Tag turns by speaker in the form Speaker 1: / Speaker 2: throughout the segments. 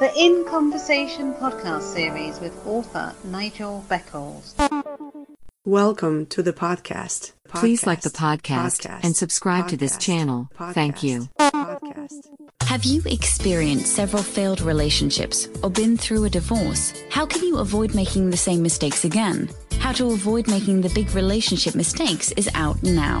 Speaker 1: The In Conversation podcast series with author Nigel Beckles.
Speaker 2: Welcome to the podcast.
Speaker 3: Please like the podcast, and subscribe to this channel. Thank you.
Speaker 2: Podcast.
Speaker 4: Have you experienced several failed relationships or been through a divorce? How can you avoid making the same mistakes again? How to avoid making the big relationship mistakes is out now.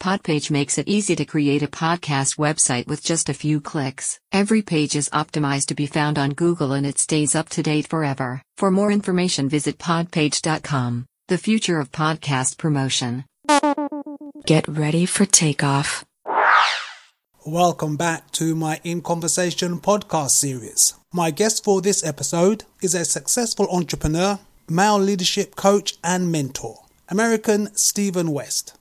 Speaker 3: Podpage makes it easy to create a podcast website with just a few clicks. Every page is optimized to be found on Google and it stays up to date forever. For more information, visit podpage.com. The future of podcast promotion.
Speaker 2: Get ready for takeoff.
Speaker 5: Welcome back to my In Conversation podcast series. My guest for this episode is a successful entrepreneur, male leadership coach, and mentor, American Stephen West.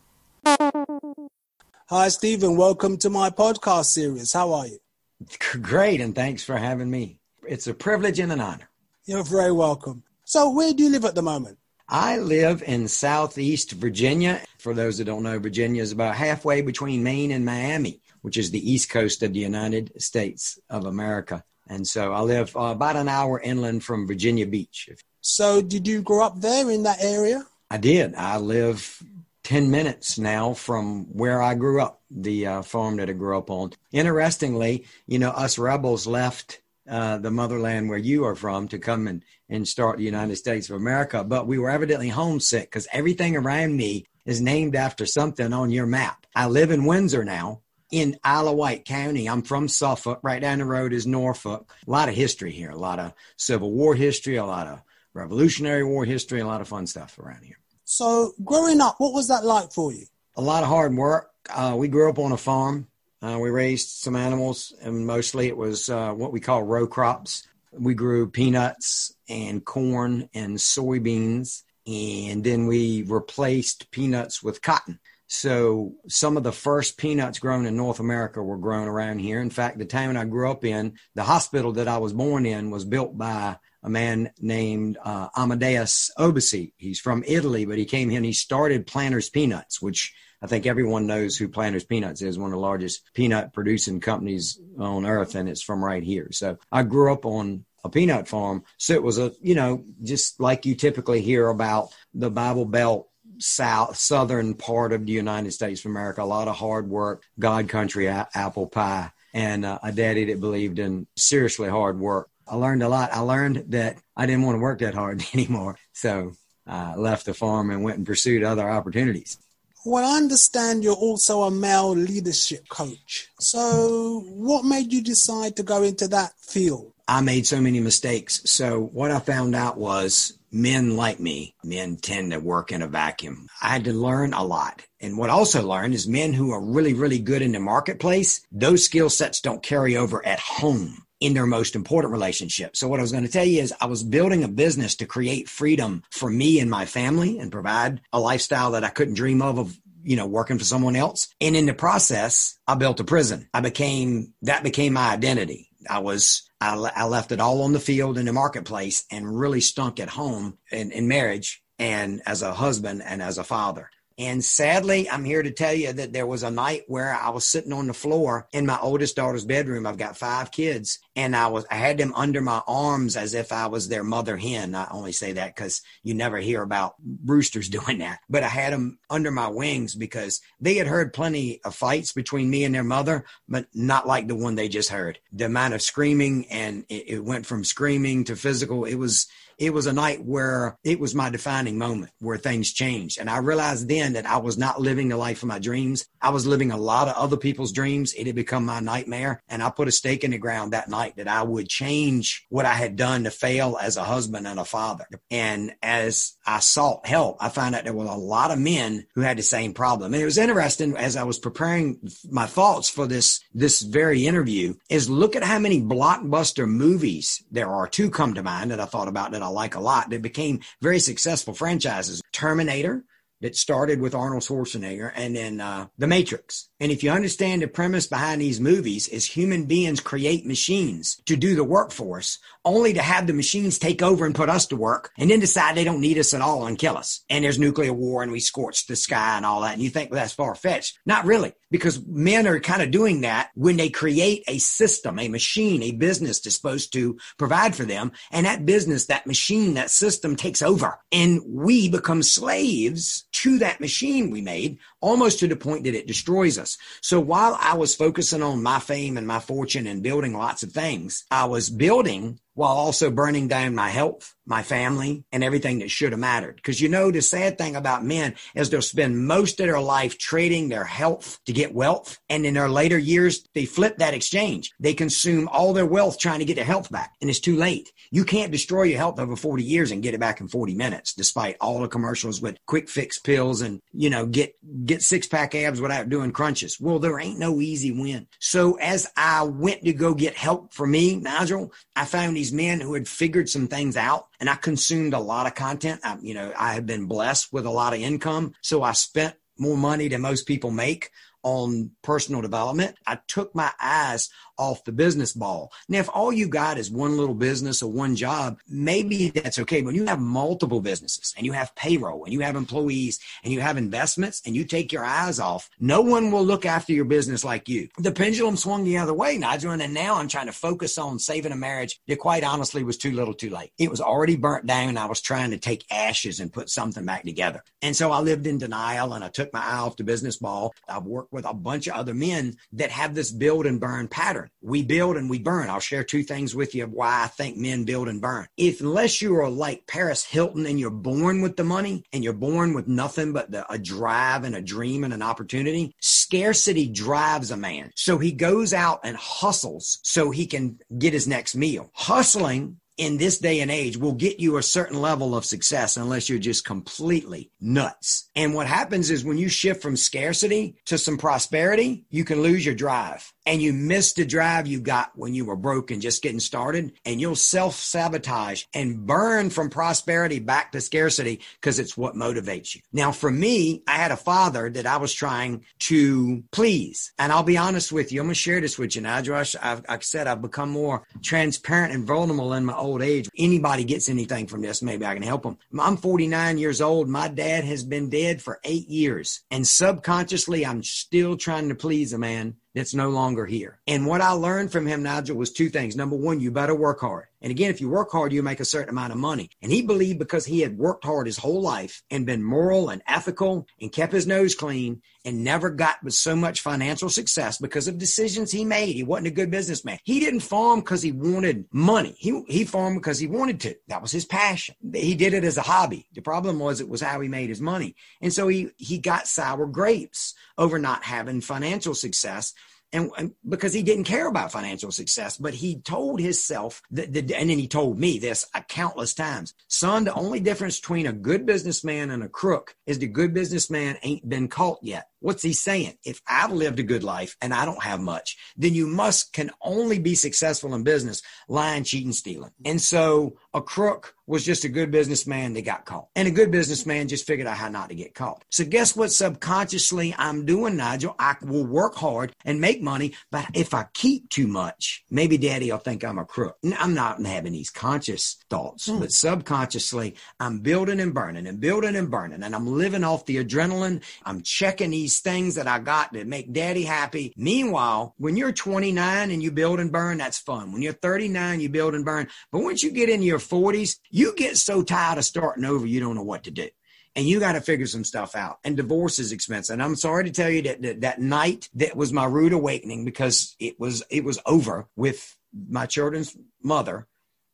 Speaker 5: Hi, Stephen. Welcome to my podcast series. How are you?
Speaker 6: Great, and thanks for having me. It's a privilege and an honor.
Speaker 5: You're very welcome. So, where do you live at the moment?
Speaker 6: I live in Southeast Virginia. For those that don't know, Virginia is about halfway between Maine and Miami, which is the east coast of the United States of America. And so I live uh, about an hour inland from Virginia Beach.
Speaker 5: So, did you grow up there in that area?
Speaker 6: I did. I live 10 minutes now from where I grew up, the uh, farm that I grew up on. Interestingly, you know, us rebels left uh, the motherland where you are from to come and, and start the United States of America, but we were evidently homesick because everything around me is named after something on your map. I live in Windsor now. In Isle of Wight County, I'm from Suffolk. Right down the road is Norfolk. A lot of history here, a lot of Civil War history, a lot of Revolutionary War history, a lot of fun stuff around here.
Speaker 5: So, growing up, what was that like for you?
Speaker 6: A lot of hard work. Uh, we grew up on a farm. Uh, we raised some animals, and mostly it was uh, what we call row crops. We grew peanuts and corn and soybeans, and then we replaced peanuts with cotton. So some of the first peanuts grown in North America were grown around here. In fact, the town I grew up in, the hospital that I was born in, was built by a man named uh, Amadeus Obici. He's from Italy, but he came here and he started Planters Peanuts, which I think everyone knows who Planters Peanuts is, one of the largest peanut producing companies on earth, and it's from right here. So I grew up on a peanut farm. So it was a, you know, just like you typically hear about the Bible Belt south southern part of the United States of America. A lot of hard work, God country, a- apple pie, and uh, a daddy that believed in seriously hard work. I learned a lot. I learned that I didn't want to work that hard anymore, so I left the farm and went and pursued other opportunities.
Speaker 5: Well, I understand you're also a male leadership coach. So, what made you decide to go into that field?
Speaker 6: I made so many mistakes. So what I found out was men like me, men tend to work in a vacuum. I had to learn a lot. And what I also learned is men who are really, really good in the marketplace, those skill sets don't carry over at home in their most important relationship. So what I was going to tell you is I was building a business to create freedom for me and my family and provide a lifestyle that I couldn't dream of of you know, working for someone else. And in the process, I built a prison. I became, that became my identity. I was, I, I left it all on the field in the marketplace and really stunk at home in, in marriage and as a husband and as a father. And sadly, I'm here to tell you that there was a night where I was sitting on the floor in my oldest daughter's bedroom. I've got five kids and I was, I had them under my arms as if I was their mother hen. I only say that because you never hear about roosters doing that, but I had them under my wings because they had heard plenty of fights between me and their mother, but not like the one they just heard. The amount of screaming and it, it went from screaming to physical. It was, it was a night where it was my defining moment where things changed. And I realized then that I was not living the life of my dreams. I was living a lot of other people's dreams. It had become my nightmare. And I put a stake in the ground that night that I would change what I had done to fail as a husband and a father. And as I sought help, I found out there were a lot of men who had the same problem. And it was interesting as I was preparing my thoughts for this, this very interview is look at how many blockbuster movies there are. Two come to mind that I thought about that I like a lot that became very successful franchises. Terminator, that started with Arnold Schwarzenegger and then uh, The Matrix. And if you understand the premise behind these movies is human beings create machines to do the work for us, only to have the machines take over and put us to work and then decide they don't need us at all and kill us. And there's nuclear war and we scorch the sky and all that. And you think well, that's far fetched. Not really, because men are kind of doing that when they create a system, a machine, a business that's supposed to provide for them. And that business, that machine, that system takes over and we become slaves to that machine we made almost to the point that it destroys us. So while I was focusing on my fame and my fortune and building lots of things, I was building while also burning down my health, my family, and everything that should have mattered. Because you know, the sad thing about men is they'll spend most of their life trading their health to get wealth. And in their later years, they flip that exchange. They consume all their wealth trying to get their health back. And it's too late. You can't destroy your health over 40 years and get it back in 40 minutes, despite all the commercials with quick fix pills and, you know, get, get six pack abs without doing crunches. Well, there ain't no easy win. So as I went to go get help for me, Nigel, I found these men who had figured some things out and I consumed a lot of content. I, you know, I had been blessed with a lot of income. So I spent more money than most people make on personal development. I took my eyes off the business ball. Now, if all you got is one little business or one job, maybe that's okay. But you have multiple businesses and you have payroll and you have employees and you have investments and you take your eyes off, no one will look after your business like you. The pendulum swung the other way, Nigel. And now I'm trying to focus on saving a marriage that quite honestly was too little too late. It was already burnt down. And I was trying to take ashes and put something back together. And so I lived in denial and I took my eye off the business ball. I've worked with a bunch of other men that have this build and burn pattern we build and we burn. I'll share two things with you of why I think men build and burn. If unless you are like Paris Hilton and you're born with the money and you're born with nothing but the, a drive and a dream and an opportunity, scarcity drives a man. So he goes out and hustles so he can get his next meal. Hustling in this day and age will get you a certain level of success unless you're just completely nuts. And what happens is when you shift from scarcity to some prosperity, you can lose your drive and you miss the drive you got when you were broke and just getting started and you'll self sabotage and burn from prosperity back to scarcity because it's what motivates you. Now, for me, I had a father that I was trying to please. And I'll be honest with you. I'm going to share this with you now, Josh. I've, like I said, I've become more transparent and vulnerable in my old age. Anybody gets anything from this, maybe I can help them. I'm 49 years old. My dad has been dead for eight years and subconsciously I'm still trying to please a man that's no longer here. And what I learned from him, Nigel, was two things. Number one, you better work hard. And again, if you work hard, you make a certain amount of money. And he believed because he had worked hard his whole life and been moral and ethical and kept his nose clean and never got with so much financial success because of decisions he made. He wasn't a good businessman. He didn't farm because he wanted money. He, he farmed because he wanted to. That was his passion. He did it as a hobby. The problem was it was how he made his money. And so he, he got sour grapes over not having financial success and, and, because he didn't care about financial success, but he told himself that, and then he told me this countless times, son, the only difference between a good businessman and a crook is the good businessman ain't been caught yet. What's he saying? If I've lived a good life and I don't have much, then you must can only be successful in business lying, cheating, stealing. And so a crook was just a good businessman that got caught. And a good businessman just figured out how not to get caught. So guess what subconsciously I'm doing, Nigel? I will work hard and make money, but if I keep too much, maybe daddy will think I'm a crook. I'm not having these conscious thoughts, mm. but subconsciously I'm building and burning and building and burning and I'm living off the adrenaline. I'm checking these these things that I got that make daddy happy. Meanwhile, when you're 29 and you build and burn, that's fun. When you're 39, you build and burn. But once you get in your 40s, you get so tired of starting over, you don't know what to do and you got to figure some stuff out. And divorce is expensive. And I'm sorry to tell you that, that that night that was my rude awakening because it was it was over with my children's mother,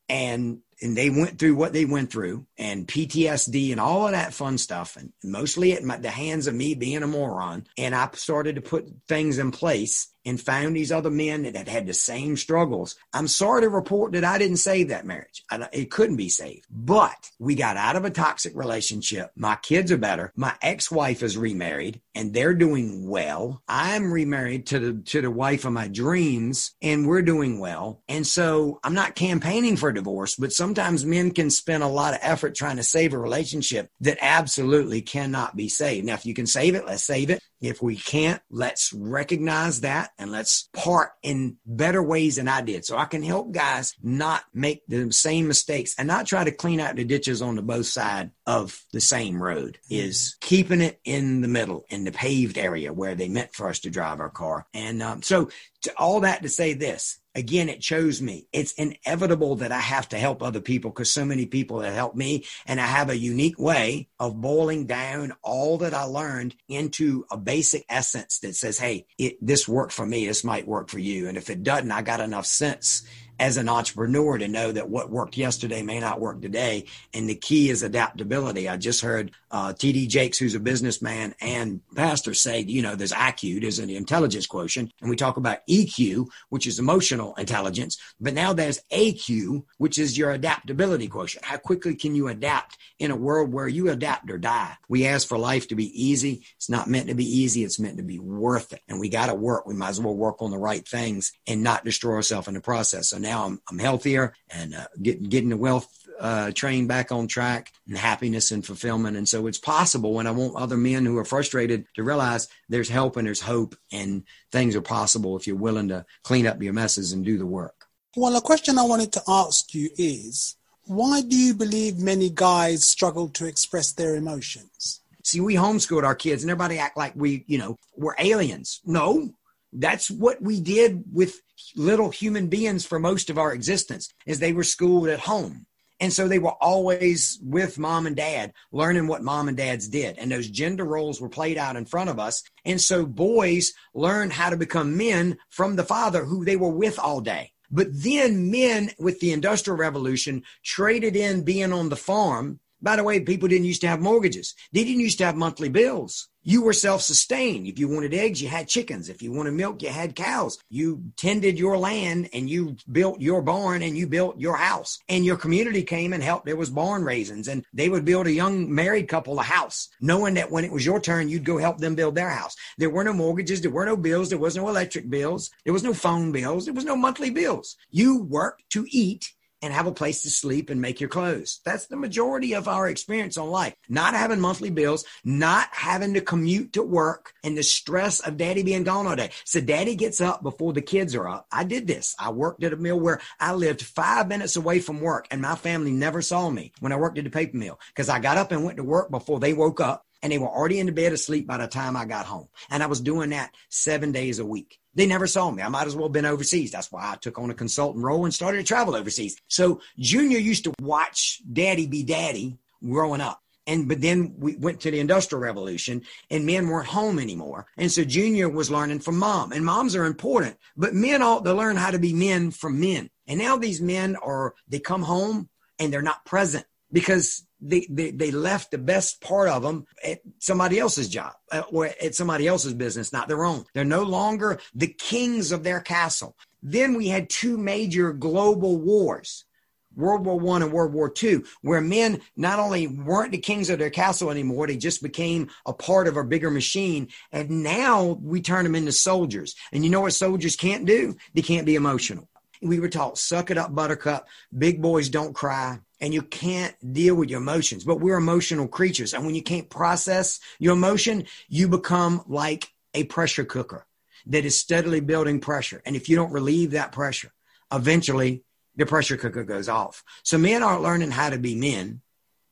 Speaker 6: and and they went through what they went through and PTSD and all of that fun stuff. And mostly at my, the hands of me being a moron. And I started to put things in place and found these other men that had had the same struggles. I'm sorry to report that I didn't save that marriage. I, it couldn't be saved, but we got out of a toxic relationship. My kids are better. My ex-wife is remarried and they're doing well. I'm remarried to the, to the wife of my dreams and we're doing well. And so I'm not campaigning for divorce, but sometimes men can spend a lot of effort trying to save a relationship that absolutely cannot be saved. Now, if you can save it, let's save it. If we can't, let's recognize that and let's part in better ways than I did. So I can help guys not make the same mistakes and not try to clean out the ditches on the both side of the same road is keeping it in the middle in the paved area where they meant for us to drive our car. And um, so to all that to say this, again, it chose me. It's inevitable that I have to help other people because so many people have helped me. And I have a unique way of boiling down all that I learned into a basic essence that says, Hey, it, this worked for me. This might work for you. And if it doesn't, I got enough sense as an entrepreneur to know that what worked yesterday may not work today. And the key is adaptability. I just heard uh, TD Jakes, who's a businessman and pastor, say, you know, there's IQ, there's an intelligence quotient, and we talk about EQ, which is emotional intelligence. But now there's AQ, which is your adaptability quotient. How quickly can you adapt in a world where you adapt or die? We ask for life to be easy. It's not meant to be easy. It's meant to be worth it. And we got to work. We might as well work on the right things and not destroy ourselves in the process. So now I'm, I'm healthier and uh, get, getting the wealth uh, train back on track and happiness and fulfillment. And so it's possible when I want other men who are frustrated to realize there's help and there's hope and things are possible if you're willing to clean up your messes and do the work.
Speaker 5: Well, a question I wanted to ask you is why do you believe many guys struggle to express their emotions?
Speaker 6: See, we homeschooled our kids and everybody act like we, you know, we're aliens. No, that's what we did with little human beings for most of our existence is they were schooled at home and so they were always with mom and dad, learning what mom and dads did. And those gender roles were played out in front of us. And so boys learned how to become men from the father who they were with all day. But then men with the industrial revolution traded in being on the farm. By the way, people didn't used to have mortgages. They didn't used to have monthly bills you were self-sustained. If you wanted eggs, you had chickens. If you wanted milk, you had cows. You tended your land and you built your barn and you built your house. And your community came and helped. There was barn raisins and they would build a young married couple a house, knowing that when it was your turn, you'd go help them build their house. There were no mortgages. There were no bills. There was no electric bills. There was no phone bills. There was no monthly bills. You worked to eat and have a place to sleep and make your clothes. That's the majority of our experience on life. Not having monthly bills, not having to commute to work and the stress of daddy being gone all day. So daddy gets up before the kids are up. I did this. I worked at a mill where I lived five minutes away from work and my family never saw me when I worked at the paper mill because I got up and went to work before they woke up and they were already in the bed asleep by the time I got home. And I was doing that seven days a week. They never saw me. I might as well have been overseas. That's why I took on a consultant role and started to travel overseas. So Junior used to watch daddy be daddy growing up. And but then we went to the industrial revolution and men weren't home anymore. And so junior was learning from mom. And moms are important, but men ought to learn how to be men from men. And now these men are they come home and they're not present because they, they, they left the best part of them at somebody else's job uh, or at somebody else's business, not their own. They're no longer the kings of their castle. Then we had two major global wars. World War One and World War Two, where men not only weren't the kings of their castle anymore, they just became a part of a bigger machine. And now we turn them into soldiers. And you know what soldiers can't do? They can't be emotional. We were taught, suck it up, buttercup. Big boys don't cry and you can't deal with your emotions. But we're emotional creatures. And when you can't process your emotion, you become like a pressure cooker that is steadily building pressure. And if you don't relieve that pressure, eventually the pressure cooker goes off. So men aren't learning how to be men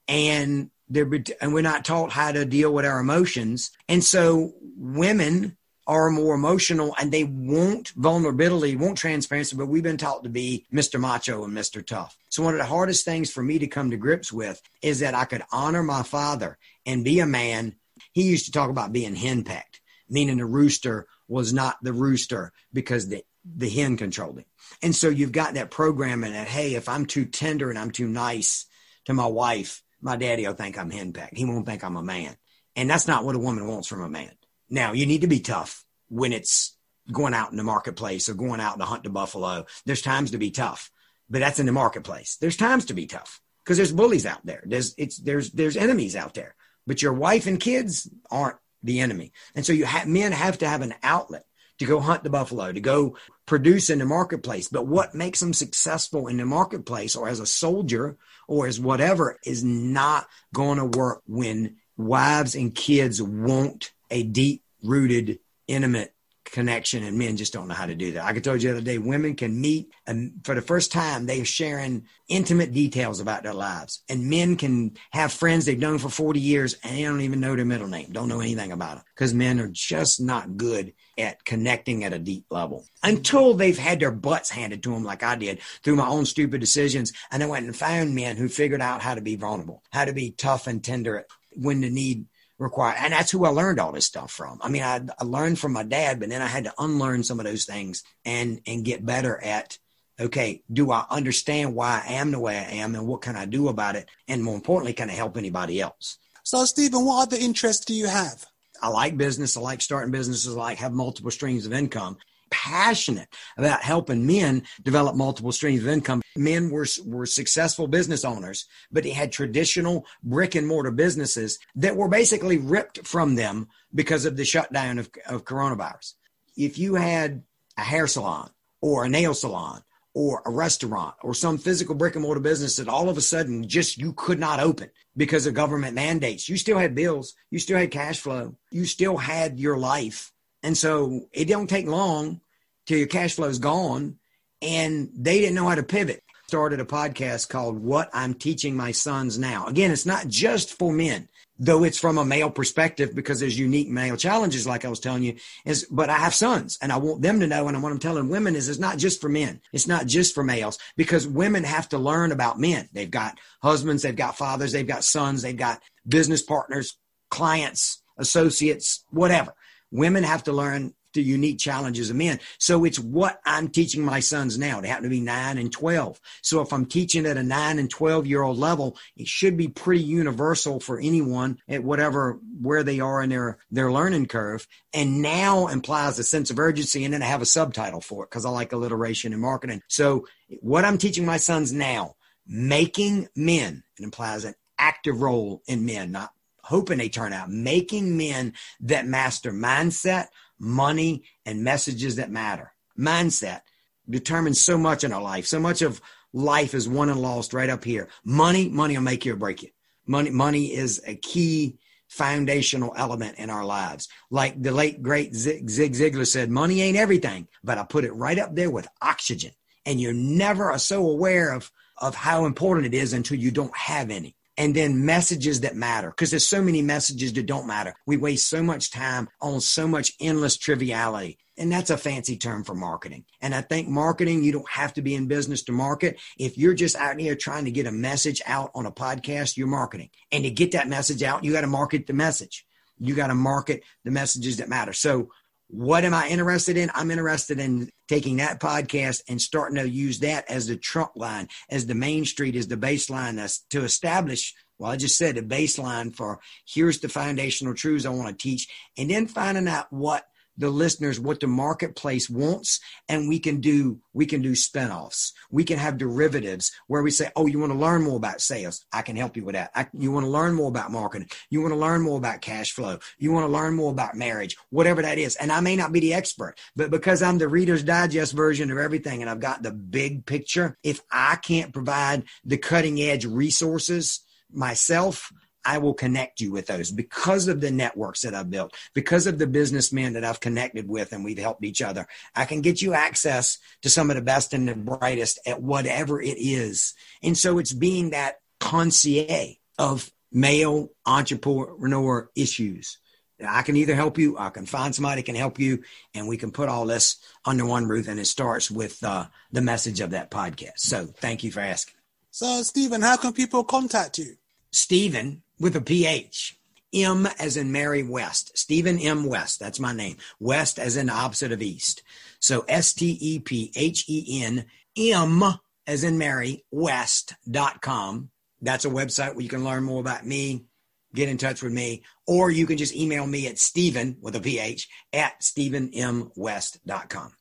Speaker 6: and they're, and we're not taught how to deal with our emotions. And so women are more emotional and they want vulnerability, want transparency, but we've been taught to be Mr. Macho and Mr. Tough. So one of the hardest things for me to come to grips with is that I could honor my father and be a man. He used to talk about being henpecked, meaning the rooster was not the rooster because the, the hen controlled him. And so you've got that programming that, hey, if I'm too tender and I'm too nice to my wife, my daddy will think I'm henpecked. He won't think I'm a man. And that's not what a woman wants from a man. Now, you need to be tough when it's going out in the marketplace or going out to hunt the buffalo. There's times to be tough, but that's in the marketplace. There's times to be tough because there's bullies out there. There's it's there's there's enemies out there, but your wife and kids aren't the enemy. And so you men have to have an outlet to go hunt the buffalo, to go produce in the marketplace. But what makes them successful in the marketplace or as a soldier or as whatever is not going to work when wives and kids want a deep rooted, intimate connection and men just don't know how to do that. I told you the other day, women can meet and for the first time they're sharing intimate details about their lives. And men can have friends they've known for 40 years and they don't even know their middle name, don't know anything about them because men are just not good at connecting at a deep level until they've had their butts handed to them like I did through my own stupid decisions. And I went and found men who figured out how to be vulnerable, how to be tough and tender when the need required. And that's who I learned all this stuff from. I mean, I, I learned from my dad, but then I had to unlearn some of those things and, and get better at, okay, do I understand why I am the way I am and what can I do about it? And more importantly, can I help anybody else?
Speaker 5: So, Stephen, what other interests do you have?
Speaker 6: I like business. I like starting businesses. I like have multiple streams of income passionate about helping men develop multiple streams of income. Men were, were successful business owners, but they had traditional brick and mortar businesses that were basically ripped from them because of the shutdown of, of coronavirus. If you had a hair salon or a nail salon or a restaurant or some physical brick and mortar business that all of a sudden just you could not open because of government mandates. You still had bills, you still had cash flow, you still had your life. And so it don't take long till your cash flow is gone. And they didn't know how to pivot. Started a podcast called What I'm Teaching My Sons Now. Again, it's not just for men, though it's from a male perspective because there's unique male challenges, like I was telling you. Is but I have sons and I want them to know, and what I'm telling women is it's not just for men. It's not just for males because women have to learn about men. They've got husbands, they've got fathers, they've got sons, they've got business partners, clients, associates, whatever. Women have to learn the unique challenges of men. So it's what I'm teaching my sons now. They happen to be nine and 12. So if I'm teaching at a nine and 12 year old level, it should be pretty universal for anyone at whatever, where they are in their, their learning curve. And now implies a sense of urgency. And then I have a subtitle for it because I like alliteration and marketing. So what I'm teaching my sons now, making men, it implies an active role in men, not hoping they turn out, making men that master mindset, money, and messages that matter. Mindset determines so much in our life. So much of life is won and lost right up here. Money, money will make you or break you. Money, money is a key foundational element in our lives. Like the late great Zig Ziglar said, money ain't everything, but I put it right up there with oxygen. And you're never so aware of, of how important it is until you don't have any and then messages that matter because there's so many messages that don't matter. We waste so much time on so much endless triviality. And that's a fancy term for marketing. And I think marketing, you don't have to be in business to market. If you're just out here trying to get a message out on a podcast, you're marketing. And to get that message out, you got to market the message. You got to market the messages that matter. So what am I interested in? I'm interested in taking that podcast and starting to use that as the trunk line, as the main street, as the baseline as to establish. Well, I just said the baseline for here's the foundational truths I want to teach, and then finding out what the listeners what the marketplace wants and we can do we can do spinoffs. We can have derivatives where we say oh you want to learn more about sales? I can help you with that. I, you want to learn more about marketing? You want to learn more about cash flow? You want to learn more about marriage? Whatever that is. And i may not be the expert but because i'm the reader's digest version of everything and i've got the big picture if i can't provide the cutting edge resources myself I will connect you with those because of the networks that I've built, because of the businessmen that I've connected with and we've helped each other. I can get you access to some of the best and the brightest at whatever it is. And so it's being that concierge of male entrepreneur issues. I can either help you, I can find somebody can help you, and we can put all this under one roof. And it starts with uh, the message of that podcast. So thank you for asking.
Speaker 5: So, Stephen, how can people contact you?
Speaker 6: Stephen with a PH. M as in Mary West, Stephen M. West. That's my name. West as in opposite of East. So S T E P H E N M as in Mary West dot com. That's a website where you can learn more about me, get in touch with me, or you can just email me at Stephen with a PH at StephenMWest.com.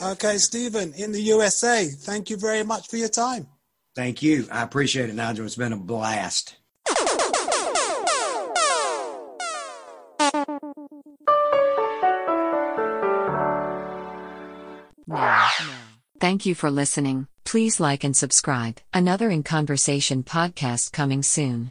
Speaker 5: Okay, Stephen, in the USA, thank you very much for your time.
Speaker 6: Thank you. I appreciate it, Nigel. It's been a blast.
Speaker 3: Thank you for listening. Please like and subscribe. Another In Conversation podcast coming soon.